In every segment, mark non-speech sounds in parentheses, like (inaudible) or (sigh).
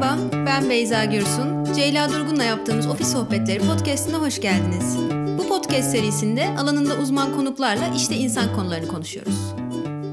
Merhaba, ben Beyza Gürsun. Ceyla Durgun'la yaptığımız Ofis Sohbetleri podcastine hoş geldiniz. Bu podcast serisinde alanında uzman konuklarla işte insan konularını konuşuyoruz.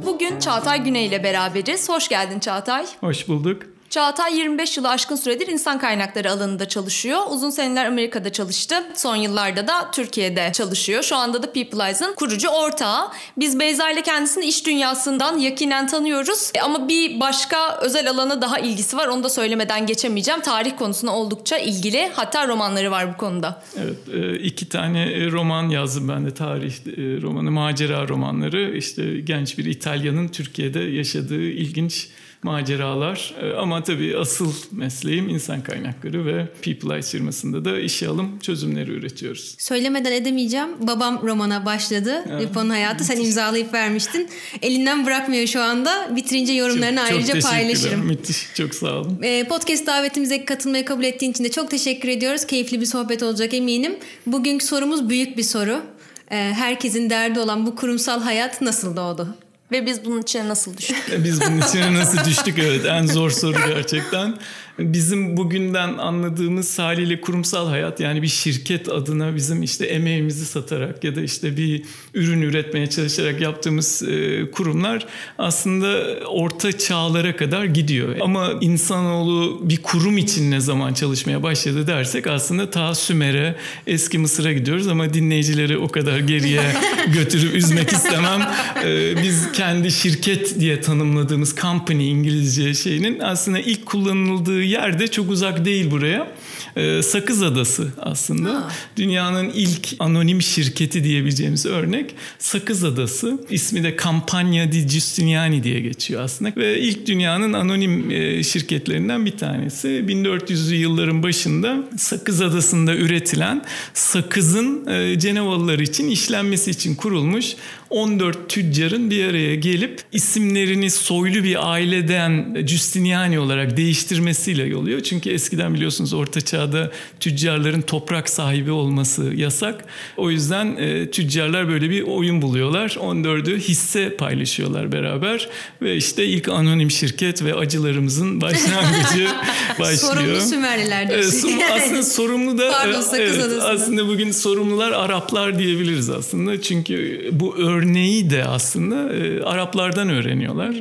Bugün Çağatay Güney ile beraberiz. Hoş geldin Çağatay. Hoş bulduk. Çağatay 25 yılı aşkın süredir insan kaynakları alanında çalışıyor. Uzun seneler Amerika'da çalıştı. Son yıllarda da Türkiye'de çalışıyor. Şu anda da Peopleize'ın kurucu ortağı. Biz Beyza ile kendisini iş dünyasından yakinen tanıyoruz. E, ama bir başka özel alana daha ilgisi var. Onu da söylemeden geçemeyeceğim. Tarih konusuna oldukça ilgili. Hatta romanları var bu konuda. Evet e, iki tane e, roman yazdım ben de tarih romanı macera romanları. İşte genç bir İtalyanın Türkiye'de yaşadığı ilginç maceralar. Ee, ama tabii asıl mesleğim insan kaynakları ve People Eyes firmasında da işe alım çözümleri üretiyoruz. Söylemeden edemeyeceğim. Babam romana başladı. Ripon Hayatı. Sen imzalayıp vermiştin. Elinden bırakmıyor şu anda. Bitirince yorumlarını çok, ayrıca çok paylaşırım. Müthiş. Çok sağ olun. Ee, podcast davetimize katılmayı kabul ettiğin için de çok teşekkür ediyoruz. Keyifli bir sohbet olacak eminim. Bugünkü sorumuz büyük bir soru. Ee, herkesin derdi olan bu kurumsal hayat nasıl doğdu? Ve biz bunun içine nasıl düştük? biz bunun içine nasıl düştük evet en zor soru gerçekten bizim bugünden anladığımız haliyle kurumsal hayat yani bir şirket adına bizim işte emeğimizi satarak ya da işte bir ürün üretmeye çalışarak yaptığımız e, kurumlar aslında orta çağlara kadar gidiyor. Ama insanoğlu bir kurum için ne zaman çalışmaya başladı dersek aslında ta Sümer'e, eski Mısır'a gidiyoruz ama dinleyicileri o kadar geriye (laughs) götürüp üzmek istemem. E, biz kendi şirket diye tanımladığımız company İngilizce şeyinin aslında ilk kullanıldığı yer de çok uzak değil buraya. Ee, Sakız Adası aslında. Ha. Dünyanın ilk anonim şirketi diyebileceğimiz örnek Sakız Adası. İsmi de Campagna di Giustiniani diye geçiyor aslında. Ve ilk dünyanın anonim e, şirketlerinden bir tanesi. 1400'lü yılların başında Sakız Adası'nda üretilen sakızın e, Cenevalılar için işlenmesi için kurulmuş 14 tüccarın bir araya gelip isimlerini soylu bir aileden Giustiniani olarak değiştirmesiyle oluyor. Çünkü eskiden biliyorsunuz Orta Çağ'da tüccarların toprak sahibi olması yasak. O yüzden e, tüccarlar böyle bir oyun buluyorlar. 14'ü hisse paylaşıyorlar beraber ve işte ilk anonim şirket ve acılarımızın (laughs) başlangıcı başlıyor. Sorumlu Sümerliler diyorsun. E, aslında sorumlu da Pardon, evet, aslında bugün sorumlular Araplar diyebiliriz aslında. Çünkü bu örneği de aslında e, Araplardan öğreniyorlar.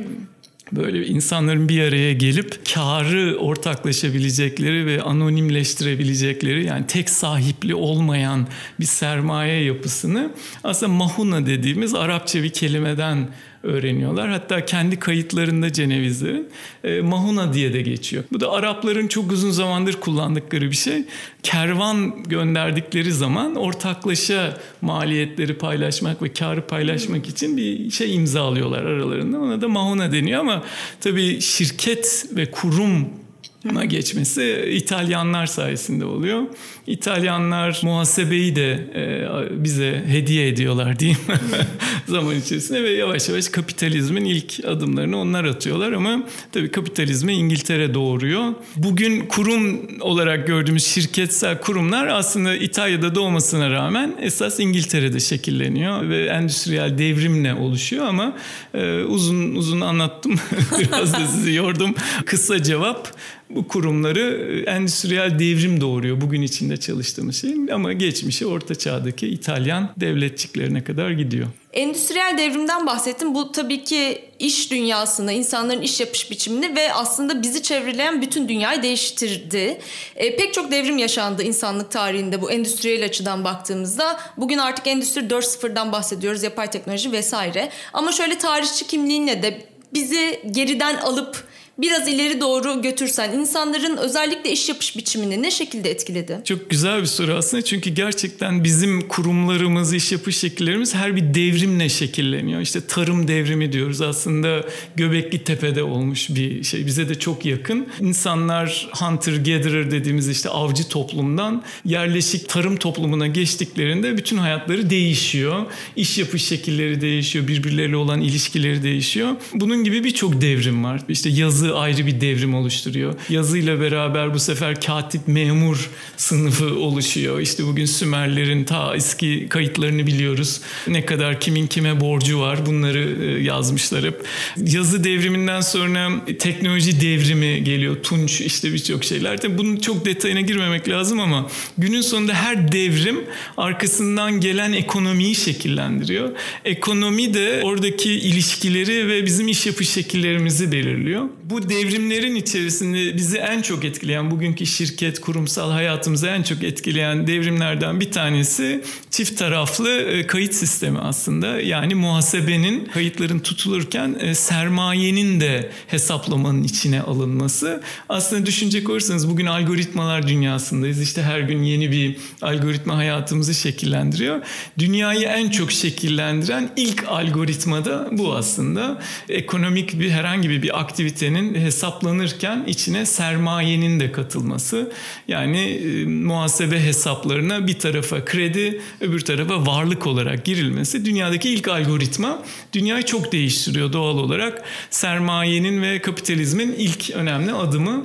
Böyle insanların bir araya gelip karı ortaklaşabilecekleri ve anonimleştirebilecekleri yani tek sahipli olmayan bir sermaye yapısını aslında mahuna dediğimiz Arapça bir kelimeden öğreniyorlar. Hatta kendi kayıtlarında Cenevizlerin e, Mahuna diye de geçiyor. Bu da Arapların çok uzun zamandır kullandıkları bir şey. Kervan gönderdikleri zaman ortaklaşa maliyetleri paylaşmak ve karı paylaşmak için bir şey imzalıyorlar aralarında. Ona da Mahuna deniyor ama tabii şirket ve kurum geçmesi İtalyanlar sayesinde oluyor. İtalyanlar muhasebeyi de e, bize hediye ediyorlar diyeyim (laughs) zaman içerisinde ve yavaş yavaş kapitalizmin ilk adımlarını onlar atıyorlar ama tabii kapitalizmi İngiltere doğuruyor. Bugün kurum olarak gördüğümüz şirketsel kurumlar aslında İtalya'da doğmasına rağmen esas İngiltere'de şekilleniyor ve endüstriyel devrimle oluşuyor ama e, uzun uzun anlattım (laughs) biraz da sizi yordum. Kısa cevap bu kurumları e, endüstriyel devrim doğuruyor bugün içinde çalıştığımız şey ama geçmişi orta çağdaki İtalyan devletçiklerine kadar gidiyor. Endüstriyel devrimden bahsettim. Bu tabii ki iş dünyasını, insanların iş yapış biçimini ve aslında bizi çevreleyen bütün dünyayı değiştirdi. E, pek çok devrim yaşandı insanlık tarihinde bu endüstriyel açıdan baktığımızda. Bugün artık Endüstri 4.0'dan bahsediyoruz, yapay teknoloji vesaire. Ama şöyle tarihçi kimliğinle de bizi geriden alıp biraz ileri doğru götürsen insanların özellikle iş yapış biçimini ne şekilde etkiledi? Çok güzel bir soru aslında çünkü gerçekten bizim kurumlarımız, iş yapış şekillerimiz her bir devrimle şekilleniyor. İşte tarım devrimi diyoruz aslında Göbekli Tepe'de olmuş bir şey. Bize de çok yakın. İnsanlar hunter gatherer dediğimiz işte avcı toplumdan yerleşik tarım toplumuna geçtiklerinde bütün hayatları değişiyor. İş yapış şekilleri değişiyor, birbirleriyle olan ilişkileri değişiyor. Bunun gibi birçok devrim var. İşte yazı yazı ayrı bir devrim oluşturuyor. Yazıyla beraber bu sefer katip memur sınıfı oluşuyor. İşte bugün Sümerlerin ta eski kayıtlarını biliyoruz. Ne kadar kimin kime borcu var bunları e, yazmışlar hep. Yazı devriminden sonra teknoloji devrimi geliyor. Tunç işte birçok şeyler. Tabii bunun çok detayına girmemek lazım ama günün sonunda her devrim arkasından gelen ekonomiyi şekillendiriyor. Ekonomi de oradaki ilişkileri ve bizim iş yapış şekillerimizi belirliyor. Bu devrimlerin içerisinde bizi en çok etkileyen, bugünkü şirket, kurumsal hayatımızı en çok etkileyen devrimlerden bir tanesi çift taraflı e, kayıt sistemi aslında. Yani muhasebenin kayıtların tutulurken e, sermayenin de hesaplamanın içine alınması. Aslında düşünecek olursanız bugün algoritmalar dünyasındayız. İşte her gün yeni bir algoritma hayatımızı şekillendiriyor. Dünyayı en çok şekillendiren ilk algoritma da bu aslında. Ekonomik bir herhangi bir aktivitenin hesaplanırken içine sermayenin de katılması. Yani e, muhasebe hesaplarına bir tarafa kredi, öbür tarafa varlık olarak girilmesi dünyadaki ilk algoritma. Dünyayı çok değiştiriyor doğal olarak. Sermayenin ve kapitalizmin ilk önemli adımı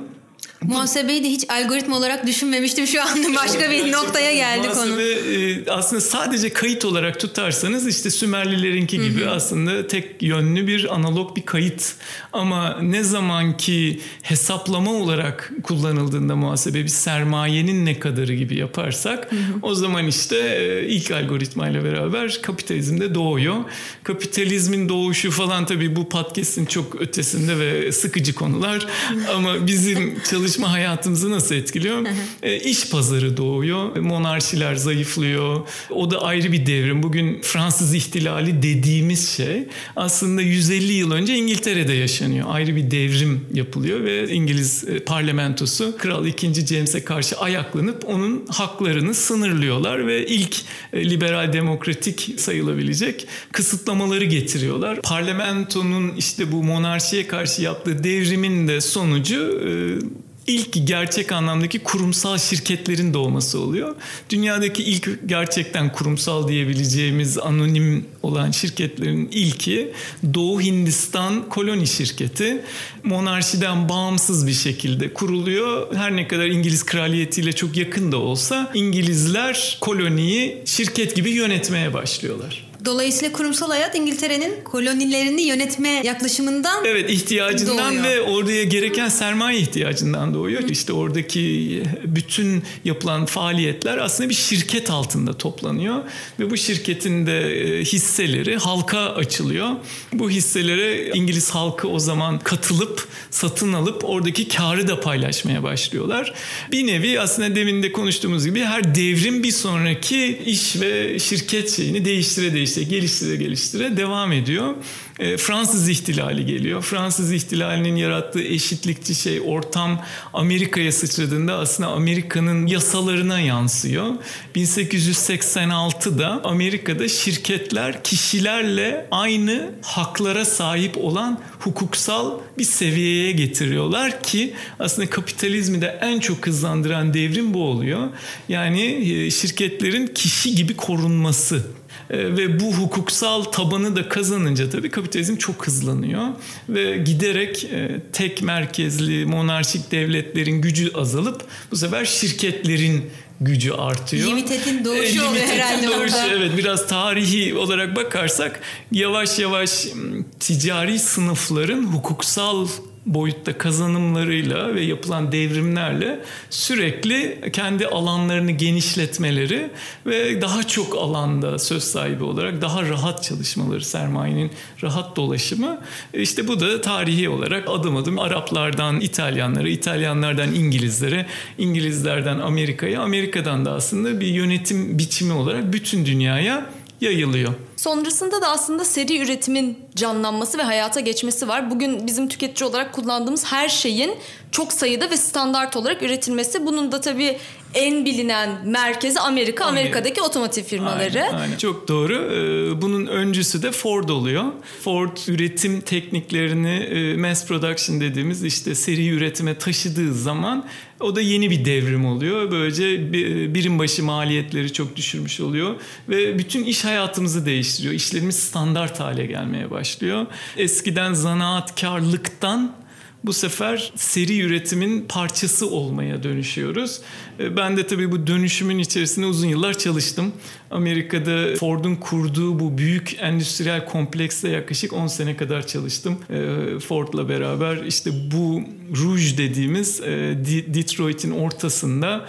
Muhasebeyi de hiç algoritma olarak düşünmemiştim şu anda başka bir noktaya geldi konu. Muhasebe e, aslında sadece kayıt olarak tutarsanız işte Sümerlilerinki gibi aslında tek yönlü bir analog bir kayıt. Ama ne zaman ki hesaplama olarak kullanıldığında muhasebe bir sermayenin ne kadarı gibi yaparsak o zaman işte e, ilk algoritmayla beraber kapitalizm de doğuyor. Kapitalizmin doğuşu falan tabii bu podcast'in çok ötesinde ve sıkıcı konular ama bizim çalış (laughs) çalışma hayatımızı nasıl etkiliyor? e, iş pazarı doğuyor, monarşiler zayıflıyor. O da ayrı bir devrim. Bugün Fransız ihtilali dediğimiz şey aslında 150 yıl önce İngiltere'de yaşanıyor. Ayrı bir devrim yapılıyor ve İngiliz e, parlamentosu Kral 2. James'e karşı ayaklanıp onun haklarını sınırlıyorlar ve ilk e, liberal demokratik sayılabilecek kısıtlamaları getiriyorlar. Parlamentonun işte bu monarşiye karşı yaptığı devrimin de sonucu e, ilk gerçek anlamdaki kurumsal şirketlerin doğması oluyor. Dünyadaki ilk gerçekten kurumsal diyebileceğimiz anonim olan şirketlerin ilki Doğu Hindistan koloni şirketi. Monarşiden bağımsız bir şekilde kuruluyor. Her ne kadar İngiliz kraliyetiyle çok yakın da olsa İngilizler koloniyi şirket gibi yönetmeye başlıyorlar. Dolayısıyla kurumsal hayat İngiltere'nin kolonilerini yönetme yaklaşımından Evet ihtiyacından doğuyor. ve oraya gereken sermaye ihtiyacından doğuyor. İşte oradaki bütün yapılan faaliyetler aslında bir şirket altında toplanıyor ve bu şirketin de e, hisseleri halka açılıyor. Bu hisselere İngiliz halkı o zaman katılıp satın alıp oradaki karı da paylaşmaya başlıyorlar. Bir nevi aslında demin de konuştuğumuz gibi her devrim bir sonraki iş ve şirket şeyini değiştire değiştire geliştire geliştire devam ediyor. E, Fransız ihtilali geliyor. Fransız ihtilalinin yarattığı eşitlikçi şey ortam Amerika'ya sıçradığında aslında Amerika'nın yasalarına yansıyor. 1886'da Amerika'da şirketler kişilerle aynı haklara sahip olan hukuksal bir seviyeye getiriyorlar ki aslında kapitalizmi de en çok hızlandıran devrim bu oluyor. Yani e, şirketlerin kişi gibi korunması ve bu hukuksal tabanı da kazanınca tabii kapitalizm çok hızlanıyor ve giderek e, tek merkezli monarşik devletlerin gücü azalıp bu sefer şirketlerin gücü artıyor. Limited'in doğuşu oluyor herhalde doğuşu, orada. Evet biraz tarihi olarak bakarsak yavaş yavaş ticari sınıfların hukuksal boyutta kazanımlarıyla ve yapılan devrimlerle sürekli kendi alanlarını genişletmeleri ve daha çok alanda söz sahibi olarak daha rahat çalışmaları, sermayenin rahat dolaşımı işte bu da tarihi olarak adım adım Araplardan İtalyanlara, İtalyanlardan İngilizlere, İngilizlerden Amerika'ya, Amerika'dan da aslında bir yönetim biçimi olarak bütün dünyaya yayılıyor. Sonrasında da aslında seri üretimin canlanması ve hayata geçmesi var. Bugün bizim tüketici olarak kullandığımız her şeyin çok sayıda ve standart olarak üretilmesi. Bunun da tabii en bilinen merkezi Amerika, Amerika'daki otomotiv firmaları. Aynen, aynen. Çok doğru. Ee, Bunun öncüsü de Ford oluyor. Ford üretim tekniklerini e, mass production dediğimiz işte seri üretime taşıdığı zaman o da yeni bir devrim oluyor. Böylece bir- birim başı maliyetleri çok düşürmüş oluyor ve bütün iş hayatımızı değiştiriyor. İşlerimiz standart hale gelmeye başlıyor. Eskiden zanaatkarlıktan bu sefer seri üretimin parçası olmaya dönüşüyoruz. E, ben de tabii bu dönüşümün içerisinde uzun yıllar çalıştım. Amerika'da Ford'un kurduğu bu büyük endüstriyel komplekste yaklaşık 10 sene kadar çalıştım. E, Ford'la beraber işte bu Rouge dediğimiz e, Detroit'in ortasında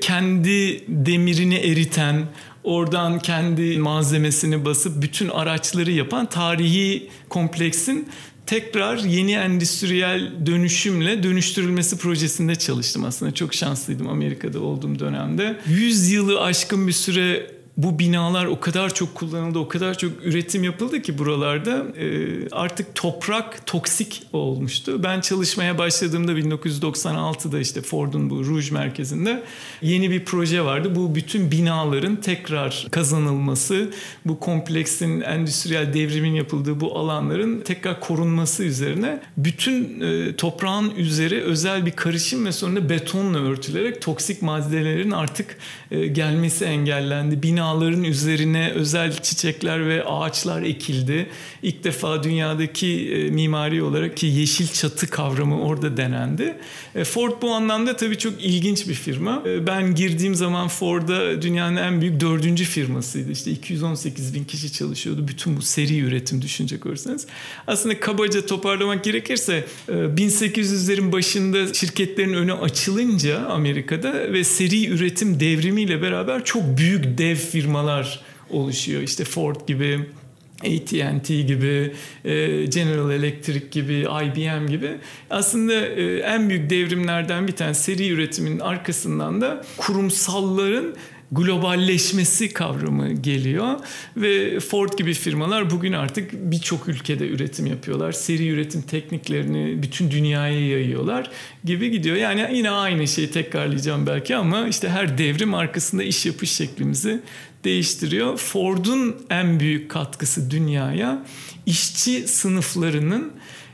kendi demirini eriten, oradan kendi malzemesini basıp bütün araçları yapan tarihi kompleksin tekrar yeni endüstriyel dönüşümle dönüştürülmesi projesinde çalıştım aslında. Çok şanslıydım Amerika'da olduğum dönemde. 100 yılı aşkın bir süre bu binalar o kadar çok kullanıldı, o kadar çok üretim yapıldı ki buralarda e, artık toprak toksik olmuştu. Ben çalışmaya başladığımda 1996'da işte Ford'un bu Rouge merkezinde yeni bir proje vardı. Bu bütün binaların tekrar kazanılması, bu kompleksin endüstriyel devrimin yapıldığı bu alanların tekrar korunması üzerine bütün e, toprağın üzeri özel bir karışım ve sonra betonla örtülerek toksik maddelerin artık e, gelmesi engellendi. Bina binaların üzerine özel çiçekler ve ağaçlar ekildi. İlk defa dünyadaki e, mimari olarak ki yeşil çatı kavramı orada denendi. E, Ford bu anlamda tabii çok ilginç bir firma. E, ben girdiğim zaman Ford'a dünyanın en büyük dördüncü firmasıydı. İşte 218 bin kişi çalışıyordu. Bütün bu seri üretim düşünecek olursanız. Aslında kabaca toparlamak gerekirse 1800'lerin başında şirketlerin önü açılınca Amerika'da ve seri üretim devrimiyle beraber çok büyük dev firmalar oluşuyor. İşte Ford gibi, AT&T gibi, e, General Electric gibi, IBM gibi aslında e, en büyük devrimlerden bir tane seri üretimin arkasından da kurumsalların globalleşmesi kavramı geliyor ve Ford gibi firmalar bugün artık birçok ülkede üretim yapıyorlar. Seri üretim tekniklerini bütün dünyaya yayıyorlar gibi gidiyor. Yani yine aynı şeyi tekrarlayacağım belki ama işte her devrim arkasında iş yapış şeklimizi değiştiriyor. Ford'un en büyük katkısı dünyaya işçi sınıflarının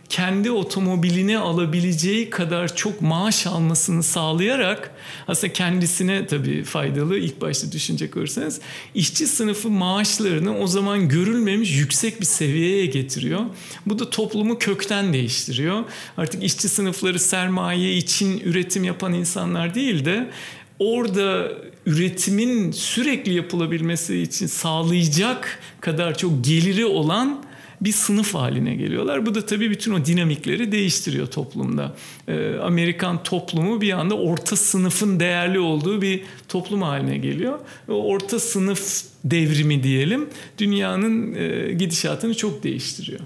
kendi otomobilini alabileceği kadar çok maaş almasını sağlayarak aslında kendisine tabii faydalı ilk başta düşünecek olursanız işçi sınıfı maaşlarını o zaman görülmemiş yüksek bir seviyeye getiriyor. Bu da toplumu kökten değiştiriyor. Artık işçi sınıfları sermaye için üretim yapan insanlar değil de orada üretimin sürekli yapılabilmesi için sağlayacak kadar çok geliri olan bir sınıf haline geliyorlar. Bu da tabii bütün o dinamikleri değiştiriyor toplumda. Ee, Amerikan toplumu bir anda orta sınıfın değerli olduğu bir toplum haline geliyor. O orta sınıf devrimi diyelim dünyanın e, gidişatını çok değiştiriyor.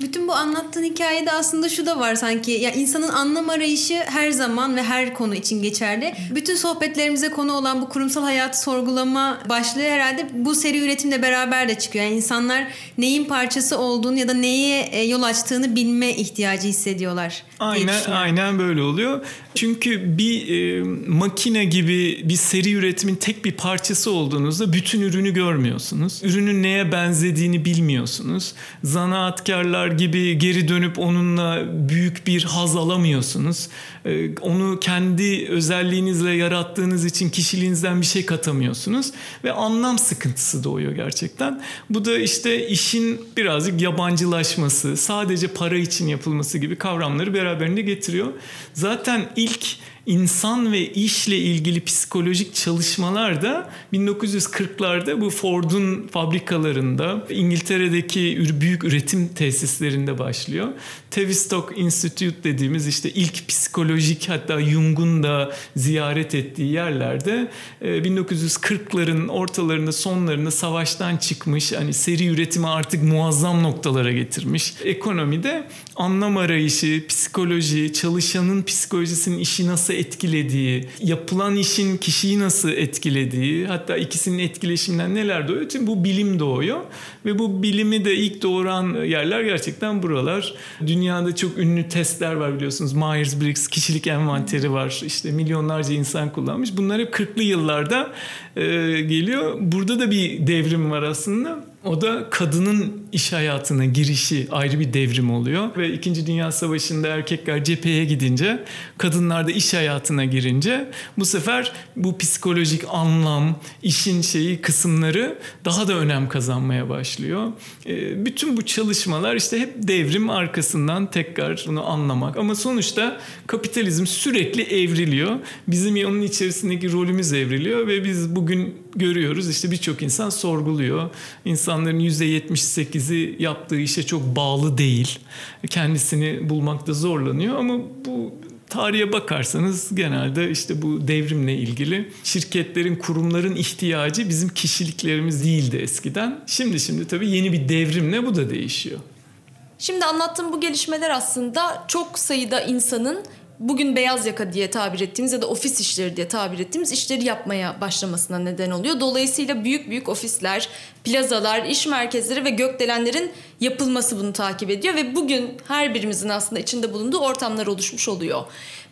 Bütün bu anlattığın hikayede aslında şu da var sanki. Ya insanın anlam arayışı her zaman ve her konu için geçerli. Bütün sohbetlerimize konu olan bu kurumsal hayatı sorgulama başlığı herhalde bu seri üretimle beraber de çıkıyor. Yani insanlar neyin parçası olduğunu ya da neye e, yol açtığını bilme ihtiyacı hissediyorlar. Aynen aynen böyle oluyor. Çünkü bir e, makine gibi bir seri üretimin tek bir parçası olduğunuzda bütün ürünü görmüyorsunuz. Ürünün neye benzediğini bilmiyorsunuz. Zanaatkarlar gibi geri dönüp onunla büyük bir haz alamıyorsunuz. E, onu kendi özelliğinizle yarattığınız için kişiliğinizden bir şey katamıyorsunuz ve anlam sıkıntısı doğuyor gerçekten. Bu da işte işin birazcık yabancılaşması, sadece para için yapılması gibi kavramları beraberinde getiriyor. Zaten ilk insan ve işle ilgili psikolojik çalışmalar da 1940'larda bu Ford'un fabrikalarında İngiltere'deki büyük üretim tesislerinde başlıyor. Tavistock Institute dediğimiz işte ilk psikolojik hatta Jung'un da ziyaret ettiği yerlerde 1940'ların e, ortalarında sonlarında savaştan çıkmış hani seri üretimi artık muazzam noktalara getirmiş. Ekonomide anlam arayışı, psikoloji, çalışanın psikolojisinin işi nasıl etkilediği, yapılan işin kişiyi nasıl etkilediği, hatta ikisinin etkileşiminden neler doğuyor? Tüm bu bilim doğuyor ve bu bilimi de ilk doğuran yerler gerçekten buralar. Dünyada çok ünlü testler var biliyorsunuz. Myers-Briggs kişilik envanteri var. İşte milyonlarca insan kullanmış. Bunlar hep 40'lı yıllarda e, geliyor. Burada da bir devrim var aslında. O da kadının iş hayatına girişi ayrı bir devrim oluyor ve 2. Dünya Savaşı'nda erkekler cepheye gidince kadınlar da iş hayatına girince bu sefer bu psikolojik anlam, işin şeyi kısımları daha da önem kazanmaya başlıyor. E, bütün bu çalışmalar işte hep devrim arkasından tekrar bunu anlamak ama sonuçta kapitalizm sürekli evriliyor. Bizim onun içerisindeki rolümüz evriliyor ve biz bugün görüyoruz işte birçok insan sorguluyor. İnsanların %78'i yaptığı işe çok bağlı değil. Kendisini bulmakta zorlanıyor ama bu tarihe bakarsanız genelde işte bu devrimle ilgili şirketlerin, kurumların ihtiyacı bizim kişiliklerimiz değildi eskiden. Şimdi şimdi tabii yeni bir devrimle bu da değişiyor. Şimdi anlattığım bu gelişmeler aslında çok sayıda insanın bugün beyaz yaka diye tabir ettiğimiz ya da ofis işleri diye tabir ettiğimiz işleri yapmaya başlamasına neden oluyor. Dolayısıyla büyük büyük ofisler, plazalar, iş merkezleri ve gökdelenlerin yapılması bunu takip ediyor ve bugün her birimizin aslında içinde bulunduğu ortamlar oluşmuş oluyor.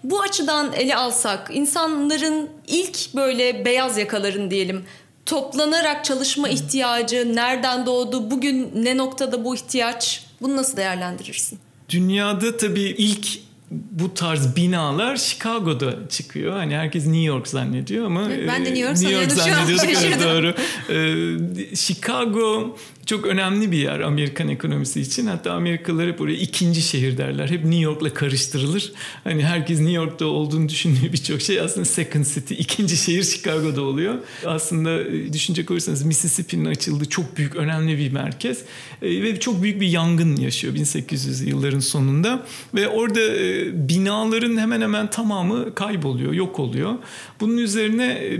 Bu açıdan ele alsak insanların ilk böyle beyaz yakaların diyelim toplanarak çalışma ihtiyacı nereden doğdu? Bugün ne noktada bu ihtiyaç? Bunu nasıl değerlendirirsin? Dünyada tabii ilk bu tarz binalar Chicago'da çıkıyor. Hani herkes New York zannediyor ama ben de New York, New York zannediyorduk. (laughs) Evet, doğru. Ee, Chicago çok önemli bir yer Amerikan ekonomisi için. Hatta Amerikalılar hep oraya ikinci şehir derler. Hep New York'la karıştırılır. Hani herkes New York'ta olduğunu düşündüğü birçok şey aslında second city, ikinci şehir Chicago'da oluyor. Aslında e, düşünecek olursanız Mississippi'nin açıldığı çok büyük, önemli bir merkez. E, ve çok büyük bir yangın yaşıyor 1800 yılların sonunda. Ve orada e, binaların hemen hemen tamamı kayboluyor, yok oluyor. Bunun üzerine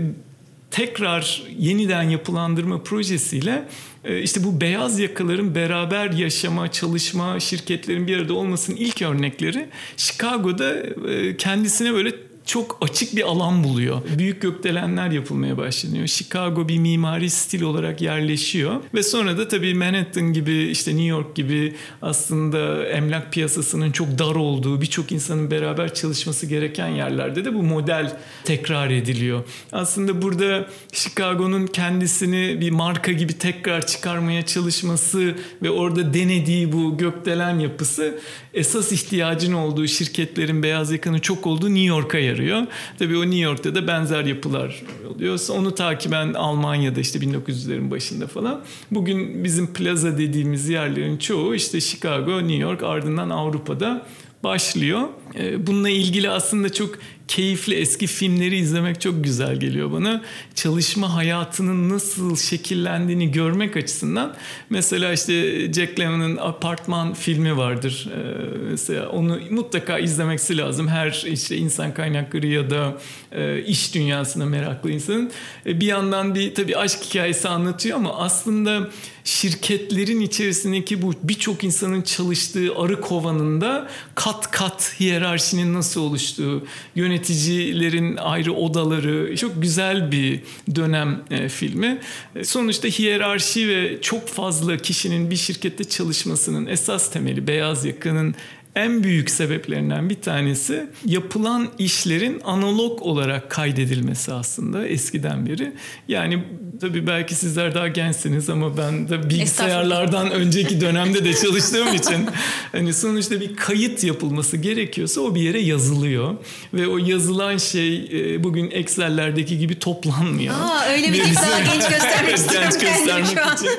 tekrar yeniden yapılandırma projesiyle e, işte bu beyaz yakaların beraber yaşama, çalışma, şirketlerin bir arada olmasının ilk örnekleri Chicago'da e, kendisine böyle çok açık bir alan buluyor. Büyük gökdelenler yapılmaya başlanıyor. Chicago bir mimari stil olarak yerleşiyor ve sonra da tabii Manhattan gibi işte New York gibi aslında emlak piyasasının çok dar olduğu birçok insanın beraber çalışması gereken yerlerde de bu model tekrar ediliyor. Aslında burada Chicago'nun kendisini bir marka gibi tekrar çıkarmaya çalışması ve orada denediği bu gökdelen yapısı esas ihtiyacın olduğu şirketlerin beyaz yakanın çok olduğu New York'a yarıyor. Tabii o New York'ta da benzer yapılar oluyor. Onu takiben Almanya'da işte 1900'lerin başında falan. Bugün bizim plaza dediğimiz yerlerin çoğu işte Chicago, New York ardından Avrupa'da başlıyor. Ee, bununla ilgili aslında çok keyifli eski filmleri izlemek çok güzel geliyor bana. Çalışma hayatının nasıl şekillendiğini görmek açısından mesela işte Jack Lemmon'ın Apartman filmi vardır. Ee, mesela onu mutlaka izlemesi lazım. Her işte insan kaynakları ya da e, iş dünyasına meraklı insanın. E, bir yandan bir tabii aşk hikayesi anlatıyor ama aslında şirketlerin içerisindeki bu birçok insanın çalıştığı arı kovanında kat kat hiyerarşinin nasıl oluştuğu, yöneticilerin ayrı odaları çok güzel bir dönem e, filmi. E, sonuçta hiyerarşi ve çok fazla kişinin bir şirkette çalışmasının esas temeli beyaz yakanın en büyük sebeplerinden bir tanesi yapılan işlerin analog olarak kaydedilmesi aslında eskiden beri. Yani tabii belki sizler daha gençsiniz ama ben de bilgisayarlardan önceki dönemde de çalıştığım için hani sonuçta bir kayıt yapılması gerekiyorsa o bir yere yazılıyor. Ve o yazılan şey e, bugün Excel'lerdeki gibi toplanmıyor. Aa öyle bir tek daha genç göstermek (laughs) istiyorum genç göstermek için.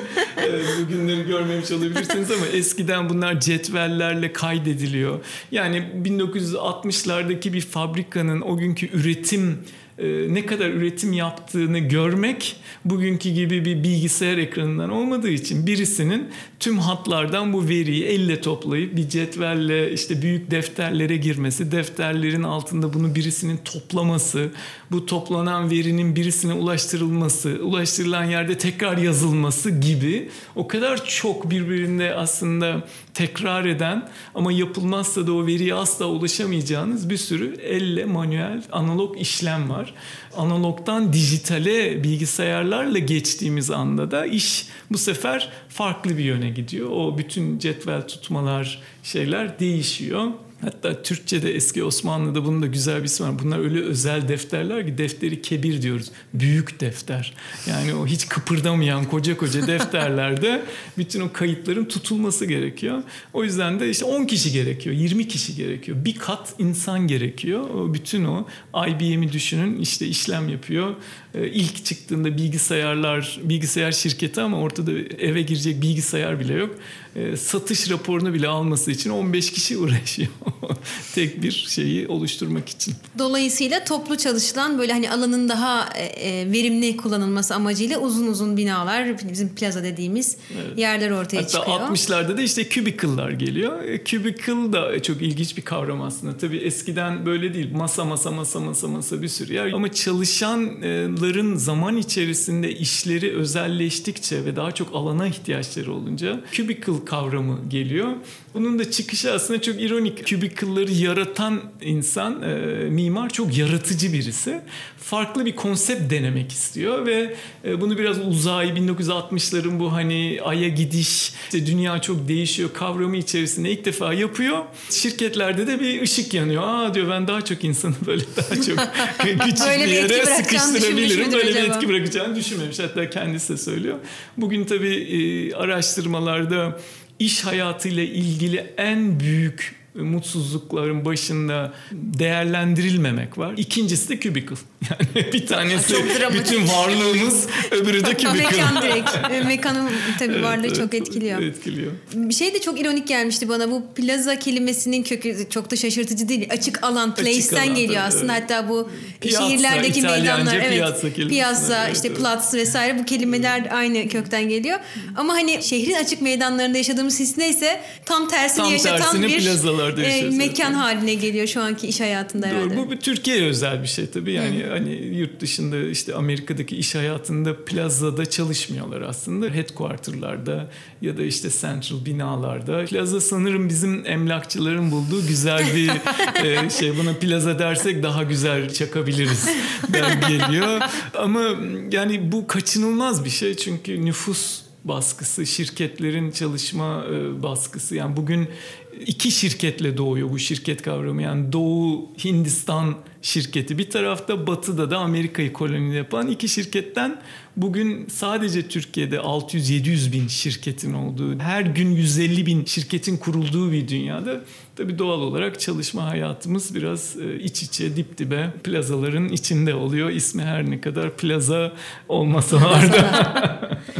Bugünleri görmemiş olabilirsiniz ama eskiden bunlar cetvellerle kaydediliyor ediliyor. Yani 1960'lardaki bir fabrikanın o günkü üretim e, ne kadar üretim yaptığını görmek bugünkü gibi bir bilgisayar ekranından olmadığı için birisinin tüm hatlardan bu veriyi elle toplayıp bir cetvelle işte büyük defterlere girmesi, defterlerin altında bunu birisinin toplaması, bu toplanan verinin birisine ulaştırılması, ulaştırılan yerde tekrar yazılması gibi o kadar çok birbirinde aslında tekrar eden ama yapılmazsa da o veriye asla ulaşamayacağınız bir sürü elle manuel analog işlem var. Analogdan dijitale bilgisayarlarla geçtiğimiz anda da iş bu sefer farklı bir yöne gidiyor. O bütün cetvel tutmalar şeyler değişiyor. Hatta Türkçe'de eski Osmanlı'da bunun da güzel bir ismi var. Bunlar öyle özel defterler ki defteri kebir diyoruz. Büyük defter. Yani o hiç kıpırdamayan koca koca (laughs) defterlerde bütün o kayıtların tutulması gerekiyor. O yüzden de işte 10 kişi gerekiyor, 20 kişi gerekiyor. Bir kat insan gerekiyor. O bütün o IBM'i düşünün işte işlem yapıyor. Ee, ilk çıktığında bilgisayarlar, bilgisayar şirketi ama ortada eve girecek bilgisayar bile yok. Ee, satış raporunu bile alması için 15 kişi uğraşıyor. (laughs) Tek bir şeyi oluşturmak için. Dolayısıyla toplu çalışılan böyle hani alanın daha e, e, verimli kullanılması amacıyla uzun uzun binalar bizim plaza dediğimiz evet. yerler ortaya Hatta çıkıyor. Hatta 60'larda da işte cubicle'lar geliyor. E, cubicle da çok ilginç bir kavram aslında. Tabii eskiden böyle değil. Masa masa masa masa masa bir sürü yer. Ama çalışanların zaman içerisinde işleri özelleştikçe ve daha çok alana ihtiyaçları olunca cubicle kavramı geliyor. Bunun da çıkışı aslında çok ironik. Cubicle'ları yaratan insan, e, mimar çok yaratıcı birisi. Farklı bir konsept denemek istiyor ve e, bunu biraz uzay 1960'ların bu hani aya gidiş, işte dünya çok değişiyor kavramı içerisinde ilk defa yapıyor. Şirketlerde de bir ışık yanıyor. Aa diyor ben daha çok insanı böyle daha çok (laughs) küçük bir yere sıkıştırabilirim. Böyle acaba? bir etki bırakacağını düşünmemiş. Hatta kendisi de söylüyor. Bugün tabii e, araştırmalarda iş hayatıyla ilgili en büyük mutsuzlukların başında değerlendirilmemek var. İkincisi de cubicle. Yani bir tanesi bütün varlığımız öbürü de cubicle. Mekan direkt. E, mekanın tabii varlığı evet, çok etkiliyor. Etkiliyor. Bir şey de çok ironik gelmişti bana. Bu plaza kelimesinin kökü çok da şaşırtıcı değil. Açık alan, place'ten alan, geliyor tabii, aslında. Evet. Hatta bu piyasa, şehirlerdeki İtalyanca meydanlar. Evet. Piyasa, piyasa evet, işte evet. platz vesaire bu kelimeler aynı kökten geliyor. Ama hani şehrin açık meydanlarında yaşadığımız his neyse tam tersini tam yaşatan tersini bir plazalarda e, mekan haline geliyor şu anki iş hayatında Doğru, herhalde. Bu, bu Türkiye'ye özel bir şey tabii. Yani Hı. Hani yurt dışında işte Amerika'daki iş hayatında plazada çalışmıyorlar aslında. Headquarter'larda ya da işte central binalarda. Plaza sanırım bizim emlakçıların bulduğu güzel bir (laughs) e, şey. Buna plaza dersek daha güzel çakabiliriz (laughs) ben geliyor. Ama yani bu kaçınılmaz bir şey çünkü nüfus baskısı, şirketlerin çalışma e, baskısı. Yani bugün iki şirketle doğuyor bu şirket kavramı. Yani Doğu Hindistan şirketi bir tarafta batıda da Amerika'yı koloni yapan iki şirketten bugün sadece Türkiye'de 600-700 bin şirketin olduğu, her gün 150 bin şirketin kurulduğu bir dünyada tabii doğal olarak çalışma hayatımız biraz e, iç içe dip dibe plazaların içinde oluyor. İsmi her ne kadar plaza olmasa da. (laughs)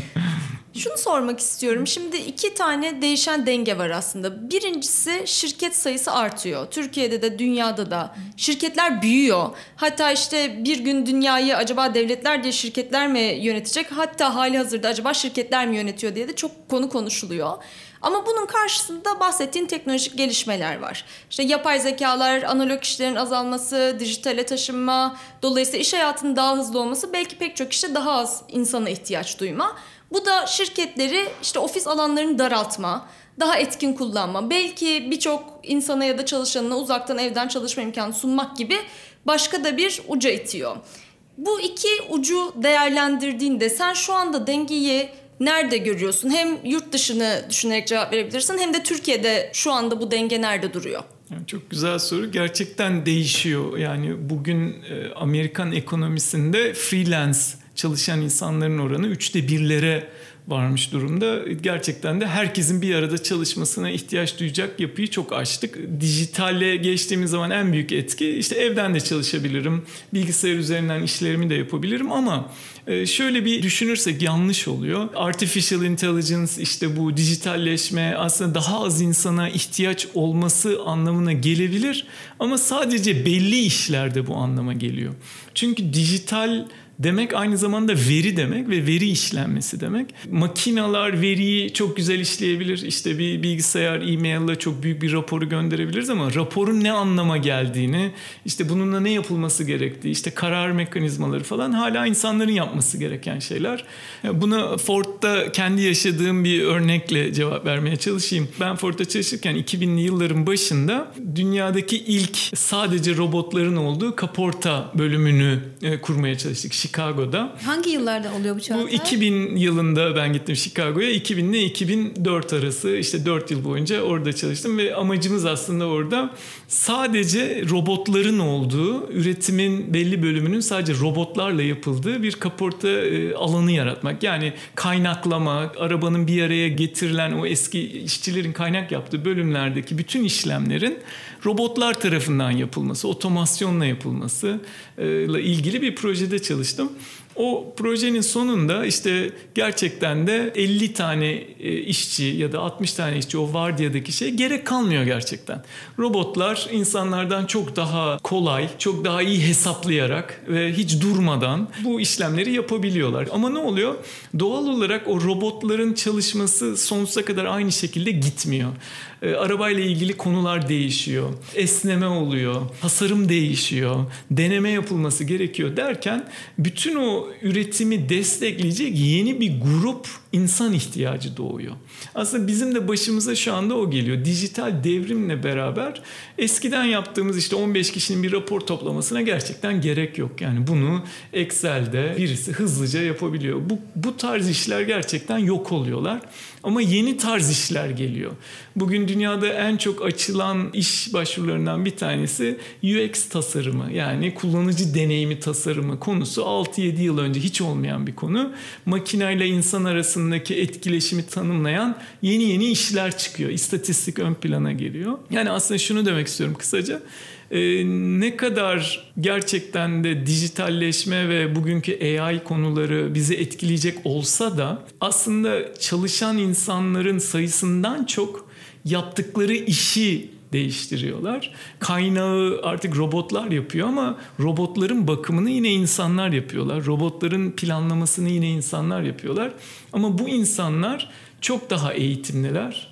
Şunu sormak istiyorum. Şimdi iki tane değişen denge var aslında. Birincisi şirket sayısı artıyor. Türkiye'de de dünyada da şirketler büyüyor. Hatta işte bir gün dünyayı acaba devletler diye şirketler mi yönetecek? Hatta hali hazırda acaba şirketler mi yönetiyor diye de çok konu konuşuluyor. Ama bunun karşısında bahsettiğin teknolojik gelişmeler var. İşte yapay zekalar, analog işlerin azalması, dijitale taşınma, dolayısıyla iş hayatının daha hızlı olması belki pek çok işte daha az insana ihtiyaç duyma. Bu da şirketleri işte ofis alanlarını daraltma, daha etkin kullanma, belki birçok insana ya da çalışanına uzaktan evden çalışma imkanı sunmak gibi başka da bir uca itiyor. Bu iki ucu değerlendirdiğinde sen şu anda dengeyi nerede görüyorsun? Hem yurt dışını düşünerek cevap verebilirsin hem de Türkiye'de şu anda bu denge nerede duruyor? Yani çok güzel soru. Gerçekten değişiyor. Yani bugün e, Amerikan ekonomisinde freelance çalışan insanların oranı üçte birlere varmış durumda. Gerçekten de herkesin bir arada çalışmasına ihtiyaç duyacak yapıyı çok açtık. Dijitalle geçtiğimiz zaman en büyük etki işte evden de çalışabilirim. Bilgisayar üzerinden işlerimi de yapabilirim ama e, şöyle bir düşünürsek yanlış oluyor. Artificial intelligence işte bu dijitalleşme aslında daha az insana ihtiyaç olması anlamına gelebilir ama sadece belli işlerde bu anlama geliyor. Çünkü dijital demek aynı zamanda veri demek ve veri işlenmesi demek. Makinalar veriyi çok güzel işleyebilir. İşte bir bilgisayar e-maille çok büyük bir raporu gönderebiliriz ama raporun ne anlama geldiğini, işte bununla ne yapılması gerektiği, işte karar mekanizmaları falan hala insanların yapması gereken şeyler. Buna Ford'da kendi yaşadığım bir örnekle cevap vermeye çalışayım. Ben Ford'da çalışırken 2000'li yılların başında dünyadaki ilk sadece robotların olduğu kaporta bölümünü e, kurmaya çalıştık Chicago'da. Hangi yıllarda oluyor bu Çağatay? Bu 2000 yılında ben gittim Chicago'ya. 2000 ile 2004 arası işte 4 yıl boyunca orada çalıştım ve amacımız aslında orada sadece robotların olduğu, üretimin belli bölümünün sadece robotlarla yapıldığı bir kaporta e, alanı yaratmak. Yani kaynaklama, arabanın bir araya getirilen o eski işçilerin kaynak yaptığı bölümlerdeki bütün işlemlerin robotlar tarafından yapılması, otomasyonla yapılması ile ilgili bir projede çalıştım. O projenin sonunda işte gerçekten de 50 tane e, işçi ya da 60 tane işçi o vardiyadaki şey gerek kalmıyor gerçekten. Robotlar insanlardan çok daha kolay, çok daha iyi hesaplayarak ve hiç durmadan bu işlemleri yapabiliyorlar. Ama ne oluyor? Doğal olarak o robotların çalışması sonsuza kadar aynı şekilde gitmiyor. E, arabayla ilgili konular değişiyor. Esneme oluyor. Tasarım değişiyor. Deneme yapılması gerekiyor derken bütün o üretimi destekleyecek yeni bir grup insan ihtiyacı doğuyor. Aslında bizim de başımıza şu anda o geliyor. Dijital devrimle beraber eskiden yaptığımız işte 15 kişinin bir rapor toplamasına gerçekten gerek yok. Yani bunu Excel'de birisi hızlıca yapabiliyor. Bu, bu tarz işler gerçekten yok oluyorlar. Ama yeni tarz işler geliyor. Bugün dünyada en çok açılan iş başvurularından bir tanesi UX tasarımı. Yani kullanıcı deneyimi tasarımı konusu 6-7 yıl önce hiç olmayan bir konu. Makineyle insan arasındaki etkileşimi tanımlayan yeni yeni işler çıkıyor. İstatistik ön plana geliyor. Yani aslında şunu demek istiyorum kısaca. Ee, ne kadar gerçekten de dijitalleşme ve bugünkü AI konuları bizi etkileyecek olsa da aslında çalışan insanların sayısından çok yaptıkları işi değiştiriyorlar. Kaynağı artık robotlar yapıyor ama robotların bakımını yine insanlar yapıyorlar. Robotların planlamasını yine insanlar yapıyorlar. Ama bu insanlar çok daha eğitimliler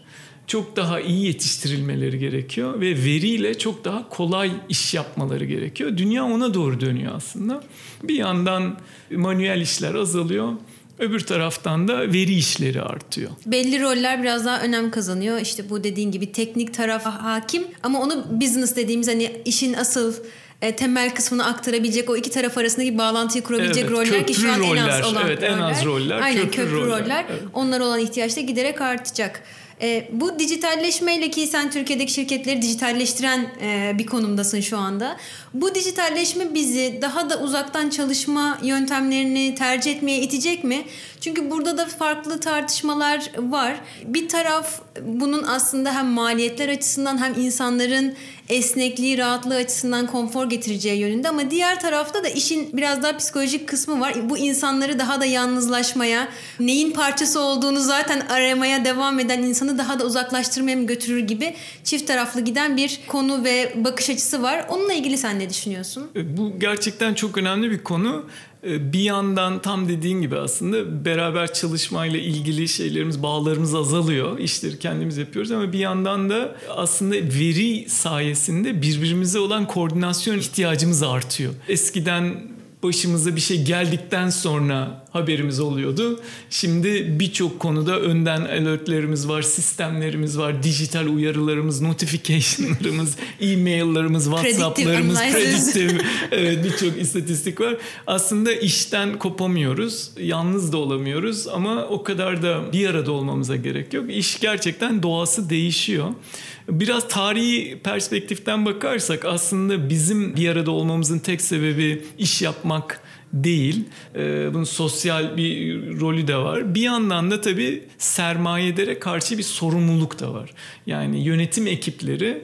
çok daha iyi yetiştirilmeleri gerekiyor ve veriyle çok daha kolay iş yapmaları gerekiyor. Dünya ona doğru dönüyor aslında. Bir yandan manuel işler azalıyor. Öbür taraftan da veri işleri artıyor. Belli roller biraz daha önem kazanıyor. İşte bu dediğin gibi teknik taraf hakim ama onu business dediğimiz hani işin asıl e, temel kısmını aktarabilecek o iki taraf arasındaki bağlantıyı kurabilecek Evet, roller ki şu an köprü en az roller, olan evet, en az roller, Aynen köprü köprü, roller, roller. evet. Onlar olan ihtiyaç da giderek artacak. E, bu dijitalleşmeyle ki sen Türkiye'deki şirketleri dijitalleştiren e, bir konumdasın şu anda. Bu dijitalleşme bizi daha da uzaktan çalışma yöntemlerini tercih etmeye itecek mi? Çünkü burada da farklı tartışmalar var. Bir taraf bunun aslında hem maliyetler açısından hem insanların esnekliği, rahatlığı açısından konfor getireceği yönünde ama diğer tarafta da işin biraz daha psikolojik kısmı var. Bu insanları daha da yalnızlaşmaya, neyin parçası olduğunu zaten aramaya devam eden insanı daha da uzaklaştırmaya mı götürür gibi çift taraflı giden bir konu ve bakış açısı var. Onunla ilgili sen ne düşünüyorsun? E, Bu gerçekten çok önemli bir konu. E, Bir yandan tam dediğin gibi aslında beraber çalışmayla ilgili şeylerimiz, bağlarımız azalıyor. İşleri kendimiz yapıyoruz ama bir yandan da aslında veri sayesinde birbirimize olan koordinasyon ihtiyacımız artıyor. Eskiden başımıza bir şey geldikten sonra haberimiz oluyordu. Şimdi birçok konuda önden alertlerimiz var, sistemlerimiz var, dijital uyarılarımız, notification'larımız, (laughs) e-mail'larımız, WhatsApp'larımız, prediktif (laughs) evet birçok istatistik var. Aslında işten kopamıyoruz, yalnız da olamıyoruz ama o kadar da bir arada olmamıza gerek yok. İş gerçekten doğası değişiyor. Biraz tarihi perspektiften bakarsak aslında bizim bir arada olmamızın tek sebebi iş yapmak değil. Ee, bunun sosyal bir rolü de var. Bir yandan da tabii sermayedere karşı bir sorumluluk da var. Yani yönetim ekipleri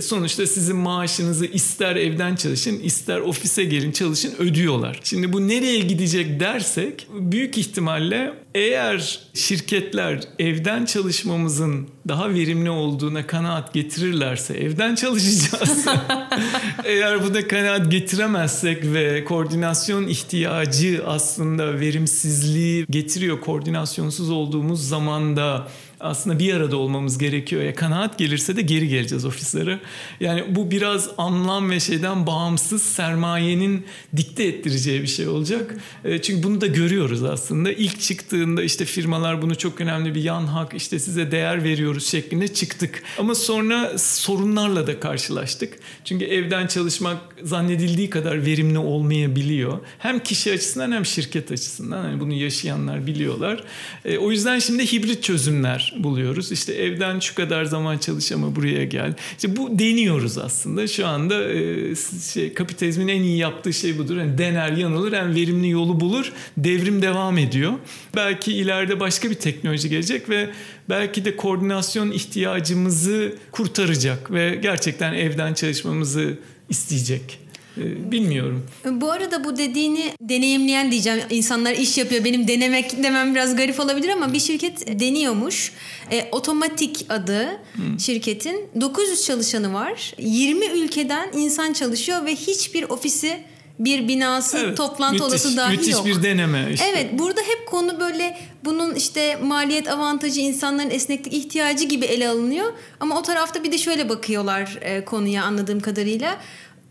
sonuçta sizin maaşınızı ister evden çalışın ister ofise gelin çalışın ödüyorlar. Şimdi bu nereye gidecek dersek büyük ihtimalle eğer şirketler evden çalışmamızın daha verimli olduğuna kanaat getirirlerse evden çalışacağız. (laughs) eğer buna kanaat getiremezsek ve koordinasyon ihtiyacı aslında verimsizliği getiriyor. Koordinasyonsuz olduğumuz zaman da aslında bir arada olmamız gerekiyor. Ya kanaat gelirse de geri geleceğiz ofislere. Yani bu biraz anlam ve şeyden bağımsız sermayenin dikte ettireceği bir şey olacak. E, çünkü bunu da görüyoruz aslında. İlk çıktığında işte firmalar bunu çok önemli bir yan hak işte size değer veriyoruz şeklinde çıktık. Ama sonra sorunlarla da karşılaştık. Çünkü evden çalışmak zannedildiği kadar verimli olmayabiliyor. Hem kişi açısından hem şirket açısından. Yani bunu yaşayanlar biliyorlar. E, o yüzden şimdi hibrit çözümler buluyoruz. İşte evden şu kadar zaman çalış ama buraya gel. İşte bu deniyoruz aslında. Şu anda e, şey, kapitalizmin en iyi yaptığı şey budur. Yani dener, yanılır, en verimli yolu bulur. Devrim devam ediyor. Belki ileride başka bir teknoloji gelecek ve belki de koordinasyon ihtiyacımızı kurtaracak ve gerçekten evden çalışmamızı isteyecek. Ee, bilmiyorum. Bu arada bu dediğini deneyimleyen diyeceğim. İnsanlar iş yapıyor. Benim denemek demem biraz garip olabilir ama bir şirket deniyormuş. E, Otomatik adı hmm. şirketin. 900 çalışanı var. 20 ülkeden insan çalışıyor ve hiçbir ofisi bir binası evet, toplantı müthiş, odası dahi müthiş yok. Müthiş bir deneme işte. Evet burada hep konu böyle bunun işte maliyet avantajı insanların esneklik ihtiyacı gibi ele alınıyor. Ama o tarafta bir de şöyle bakıyorlar e, konuya anladığım kadarıyla.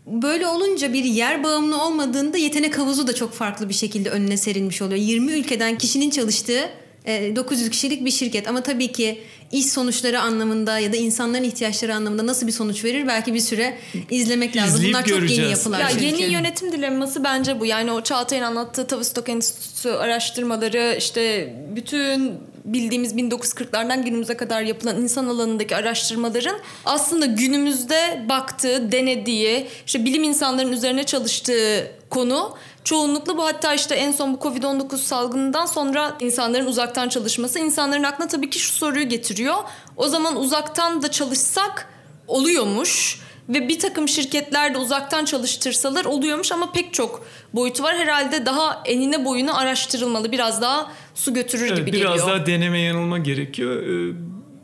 Böyle olunca bir yer bağımlı olmadığında yetenek havuzu da çok farklı bir şekilde önüne serilmiş oluyor. 20 ülkeden kişinin çalıştığı 900 e, kişilik bir şirket ama tabii ki iş sonuçları anlamında ya da insanların ihtiyaçları anlamında nasıl bir sonuç verir belki bir süre izlemek lazım. İzleyip Bunlar göreceğiz. çok yeni yapılar. Ya çünkü. yeni yönetim dilemması bence bu. Yani o Çağatay'ın anlattığı Tavistock Enstitüsü araştırmaları işte bütün bildiğimiz 1940'lardan günümüze kadar yapılan insan alanındaki araştırmaların aslında günümüzde baktığı, denediği, işte bilim insanların üzerine çalıştığı konu çoğunlukla bu hatta işte en son bu Covid-19 salgınından sonra insanların uzaktan çalışması insanların aklına tabii ki şu soruyu getiriyor. O zaman uzaktan da çalışsak oluyormuş ve bir takım şirketler de uzaktan çalıştırsalar oluyormuş ama pek çok boyutu var. Herhalde daha enine boyunu araştırılmalı. Biraz daha su götürür evet, gibi biraz geliyor. Biraz daha deneme yanılma gerekiyor. Ee,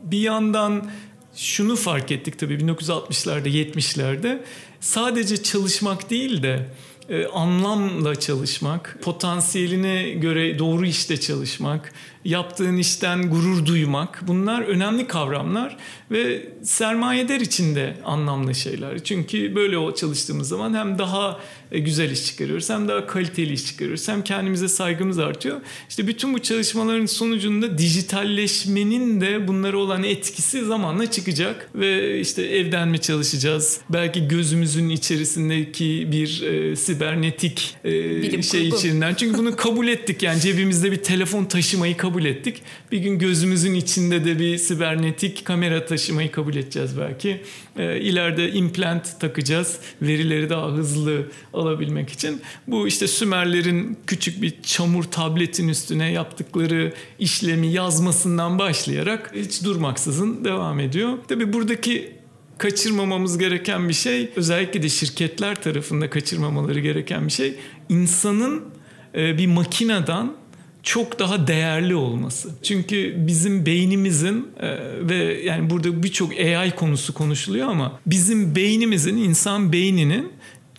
bir yandan şunu fark ettik tabii 1960'larda 70'lerde sadece çalışmak değil de e, anlamla çalışmak, potansiyeline göre doğru işte çalışmak, yaptığın işten gurur duymak bunlar önemli kavramlar ve sermayeder için de anlamlı şeyler. Çünkü böyle o çalıştığımız zaman hem daha e, güzel iş çıkarıyoruz hem daha kaliteli iş çıkarıyoruz hem kendimize saygımız artıyor. İşte bütün bu çalışmaların sonucunda dijitalleşmenin de bunlara olan etkisi zamanla çıkacak ve işte evden mi çalışacağız? Belki gözümüzün içerisindeki bir e, sibernetik e, Bilim şey kurgu. içinden. Çünkü bunu kabul ettik yani cebimizde bir telefon taşımayı kabul kabul ettik. Bir gün gözümüzün içinde de bir sibernetik kamera taşımayı kabul edeceğiz belki. E, ileride implant takacağız verileri daha hızlı alabilmek için. Bu işte Sümerlerin küçük bir çamur tabletin üstüne yaptıkları işlemi yazmasından başlayarak hiç durmaksızın devam ediyor. Tabii buradaki kaçırmamamız gereken bir şey özellikle de şirketler tarafında kaçırmamaları gereken bir şey insanın e, bir makineden çok daha değerli olması. Çünkü bizim beynimizin e, ve yani burada birçok AI konusu konuşuluyor ama bizim beynimizin insan beyninin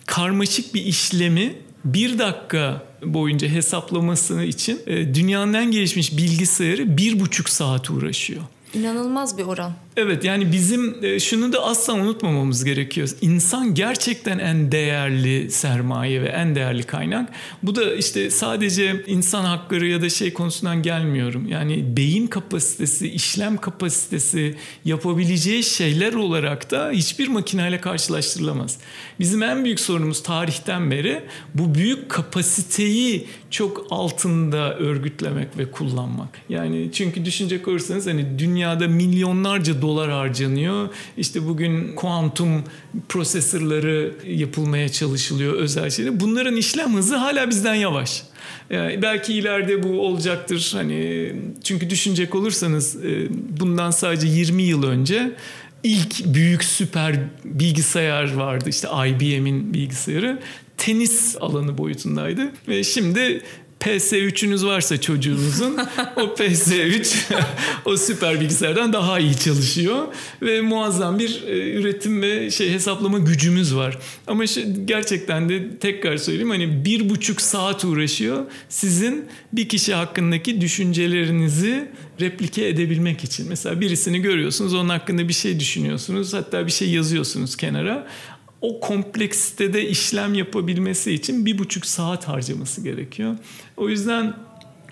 karmaşık bir işlemi bir dakika boyunca hesaplaması için e, dünyanın en gelişmiş bilgisayarı bir buçuk saat uğraşıyor. İnanılmaz bir oran. Evet yani bizim e, şunu da asla unutmamamız gerekiyor. İnsan gerçekten en değerli sermaye ve en değerli kaynak. Bu da işte sadece insan hakları ya da şey konusundan gelmiyorum. Yani beyin kapasitesi, işlem kapasitesi yapabileceği şeyler olarak da hiçbir makineyle karşılaştırılamaz. Bizim en büyük sorunumuz tarihten beri bu büyük kapasiteyi çok altında örgütlemek ve kullanmak. Yani çünkü düşünecek olursanız hani dünyada milyonlarca dolar harcanıyor. İşte bugün kuantum prosesörleri yapılmaya çalışılıyor özel şeyler. Bunların işlem hızı hala bizden yavaş. Yani belki ileride bu olacaktır. Hani çünkü düşünecek olursanız e, bundan sadece 20 yıl önce ilk büyük süper bilgisayar vardı. İşte IBM'in bilgisayarı tenis alanı boyutundaydı ve şimdi PS3'ünüz varsa çocuğunuzun o PS3 o süper bilgisayardan daha iyi çalışıyor ve muazzam bir e, üretim ve şey hesaplama gücümüz var. Ama şu, gerçekten de tekrar söyleyeyim hani bir buçuk saat uğraşıyor sizin bir kişi hakkındaki düşüncelerinizi replike edebilmek için. Mesela birisini görüyorsunuz onun hakkında bir şey düşünüyorsunuz hatta bir şey yazıyorsunuz kenara o kompleksitede işlem yapabilmesi için bir buçuk saat harcaması gerekiyor. O yüzden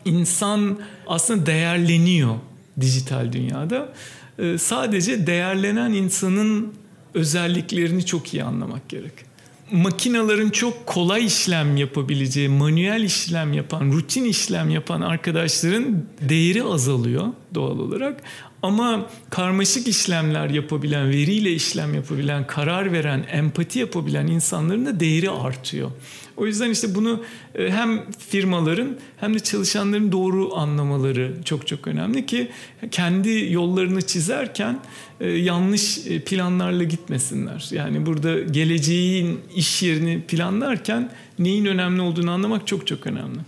insan aslında değerleniyor dijital dünyada. Ee, sadece değerlenen insanın özelliklerini çok iyi anlamak gerek. Makinaların çok kolay işlem yapabileceği, manuel işlem yapan, rutin işlem yapan arkadaşların değeri azalıyor doğal olarak. Ama karmaşık işlemler yapabilen, veriyle işlem yapabilen, karar veren, empati yapabilen insanların da değeri artıyor. O yüzden işte bunu e, hem firmaların hem de çalışanların doğru anlamaları çok çok önemli ki kendi yollarını çizerken e, yanlış e, planlarla gitmesinler. Yani burada geleceğin iş yerini planlarken neyin önemli olduğunu anlamak çok çok önemli.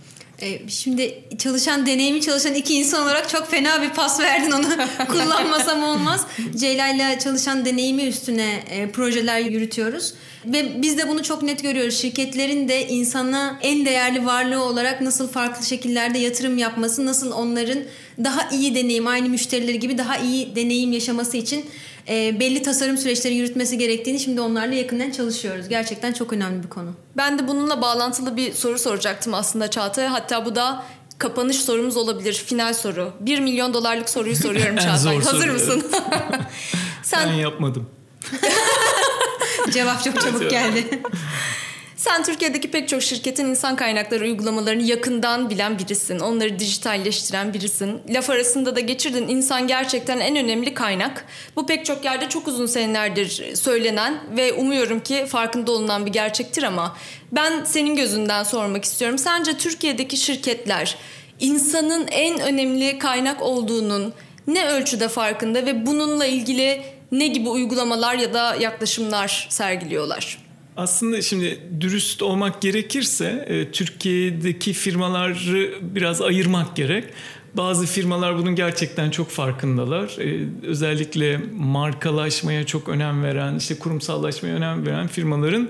E, şimdi çalışan, deneyimi çalışan iki insan olarak çok fena bir pas verdin onu (laughs) kullanmasam olmaz. Ceyla ile çalışan deneyimi üstüne e, projeler yürütüyoruz. Ve biz de bunu çok net görüyoruz. Şirketlerin de insana en değerli varlığı olarak nasıl farklı şekillerde yatırım yapması, nasıl onların daha iyi deneyim, aynı müşterileri gibi daha iyi deneyim yaşaması için e, belli tasarım süreçleri yürütmesi gerektiğini şimdi onlarla yakından çalışıyoruz. Gerçekten çok önemli bir konu. Ben de bununla bağlantılı bir soru soracaktım aslında Çağatay. Hatta bu da kapanış sorumuz olabilir. Final soru. 1 milyon dolarlık soruyu soruyorum (laughs) Çağatay. Hazır soru, mısın? (laughs) Sen... Ben yapmadım. (laughs) Cevap çok çabuk geldi. (laughs) Sen Türkiye'deki pek çok şirketin insan kaynakları uygulamalarını yakından bilen birisin. Onları dijitalleştiren birisin. Laf arasında da geçirdin insan gerçekten en önemli kaynak. Bu pek çok yerde çok uzun senelerdir söylenen ve umuyorum ki farkında olunan bir gerçektir ama ben senin gözünden sormak istiyorum. Sence Türkiye'deki şirketler insanın en önemli kaynak olduğunun ne ölçüde farkında ve bununla ilgili ne gibi uygulamalar ya da yaklaşımlar sergiliyorlar? Aslında şimdi dürüst olmak gerekirse e, Türkiye'deki firmaları biraz ayırmak gerek. Bazı firmalar bunun gerçekten çok farkındalar. Ee, özellikle markalaşmaya çok önem veren, işte kurumsallaşmaya önem veren firmaların e,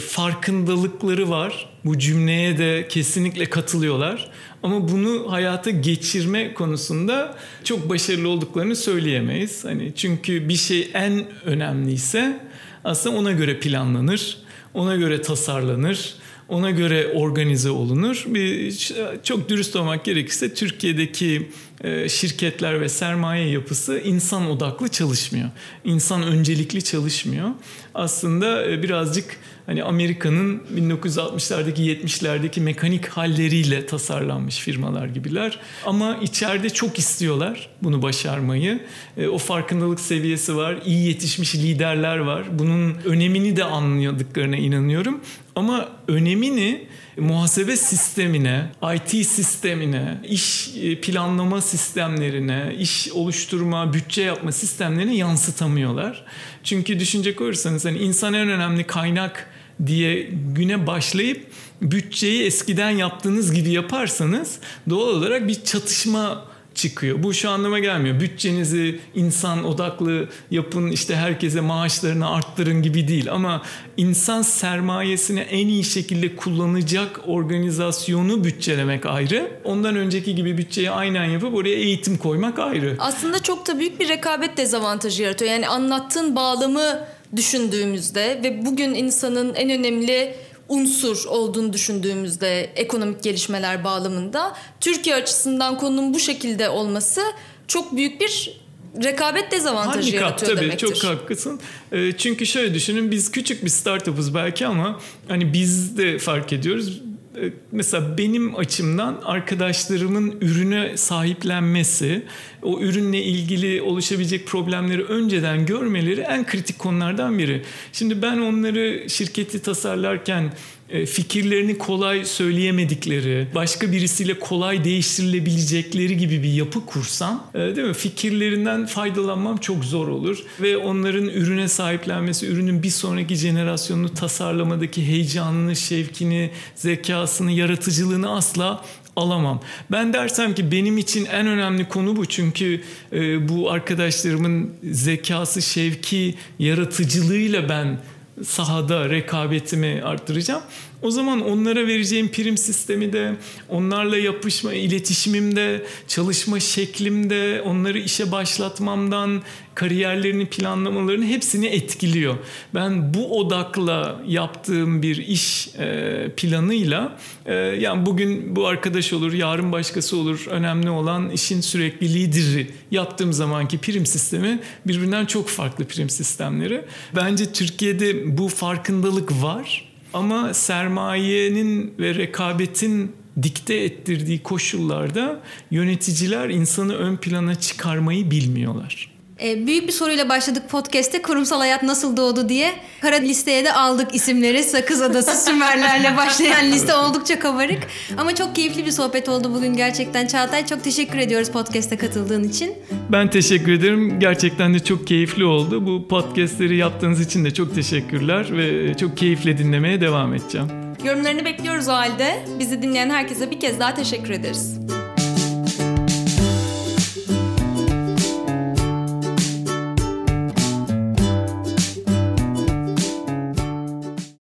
farkındalıkları var. Bu cümleye de kesinlikle katılıyorlar. Ama bunu hayata geçirme konusunda çok başarılı olduklarını söyleyemeyiz. Hani çünkü bir şey en önemliyse aslında ona göre planlanır, ona göre tasarlanır, ona göre organize olunur. Bir, çok dürüst olmak gerekirse Türkiye'deki e, şirketler ve sermaye yapısı insan odaklı çalışmıyor. İnsan öncelikli çalışmıyor. Aslında e, birazcık hani Amerika'nın 1960'lardaki 70'lerdeki mekanik halleriyle tasarlanmış firmalar gibiler. Ama içeride çok istiyorlar bunu başarmayı. E, o farkındalık seviyesi var. iyi yetişmiş liderler var. Bunun önemini de anladıklarına inanıyorum. Ama önemini muhasebe sistemine, IT sistemine, iş e, planlama sistemlerine, iş oluşturma, bütçe yapma sistemlerine yansıtamıyorlar. Çünkü düşünecek olursanız hani insan en önemli kaynak diye güne başlayıp bütçeyi eskiden yaptığınız gibi yaparsanız doğal olarak bir çatışma çıkıyor. Bu şu anlama gelmiyor. Bütçenizi insan odaklı yapın işte herkese maaşlarını arttırın gibi değil ama insan sermayesini en iyi şekilde kullanacak organizasyonu bütçelemek ayrı. Ondan önceki gibi bütçeyi aynen yapıp oraya eğitim koymak ayrı. Aslında çok da büyük bir rekabet dezavantajı yaratıyor. Yani anlattığın bağlamı düşündüğümüzde ve bugün insanın en önemli unsur olduğunu düşündüğümüzde ekonomik gelişmeler bağlamında Türkiye açısından konunun bu şekilde olması çok büyük bir rekabet dezavantajı Handikap, yaratıyor tabii, demektir. Çok haklısın. Ee, çünkü şöyle düşünün biz küçük bir startup'ız belki ama hani biz de fark ediyoruz mesela benim açımdan arkadaşlarımın ürüne sahiplenmesi, o ürünle ilgili oluşabilecek problemleri önceden görmeleri en kritik konulardan biri. Şimdi ben onları şirketi tasarlarken fikirlerini kolay söyleyemedikleri, başka birisiyle kolay değiştirilebilecekleri gibi bir yapı kursam, e, değil mi? Fikirlerinden faydalanmam çok zor olur ve onların ürüne sahiplenmesi, ürünün bir sonraki jenerasyonunu tasarlamadaki heyecanını, şevkini, zekasını, yaratıcılığını asla alamam. Ben dersem ki benim için en önemli konu bu çünkü e, bu arkadaşlarımın zekası, şevki, yaratıcılığıyla ben sahada rekabetimi arttıracağım. O zaman onlara vereceğim prim sistemi de, onlarla yapışma, iletişimimde, çalışma şeklimde, onları işe başlatmamdan, kariyerlerini planlamalarını hepsini etkiliyor. Ben bu odakla yaptığım bir iş e, planıyla, e, yani bugün bu arkadaş olur, yarın başkası olur. Önemli olan işin sürekliliğidir. Yaptığım zamanki prim sistemi birbirinden çok farklı prim sistemleri. Bence Türkiye'de bu farkındalık var. Ama sermayenin ve rekabetin dikte ettirdiği koşullarda yöneticiler insanı ön plana çıkarmayı bilmiyorlar. E, büyük bir soruyla başladık podcast'te kurumsal hayat nasıl doğdu diye. Kara listeye de aldık isimleri. Sakız Adası Sümerlerle başlayan liste oldukça kabarık. Ama çok keyifli bir sohbet oldu bugün gerçekten. Çağatay çok teşekkür ediyoruz podcast'e katıldığın için. Ben teşekkür ederim. Gerçekten de çok keyifli oldu. Bu podcast'leri yaptığınız için de çok teşekkürler ve çok keyifle dinlemeye devam edeceğim. Yorumlarını bekliyoruz o halde. Bizi dinleyen herkese bir kez daha teşekkür ederiz.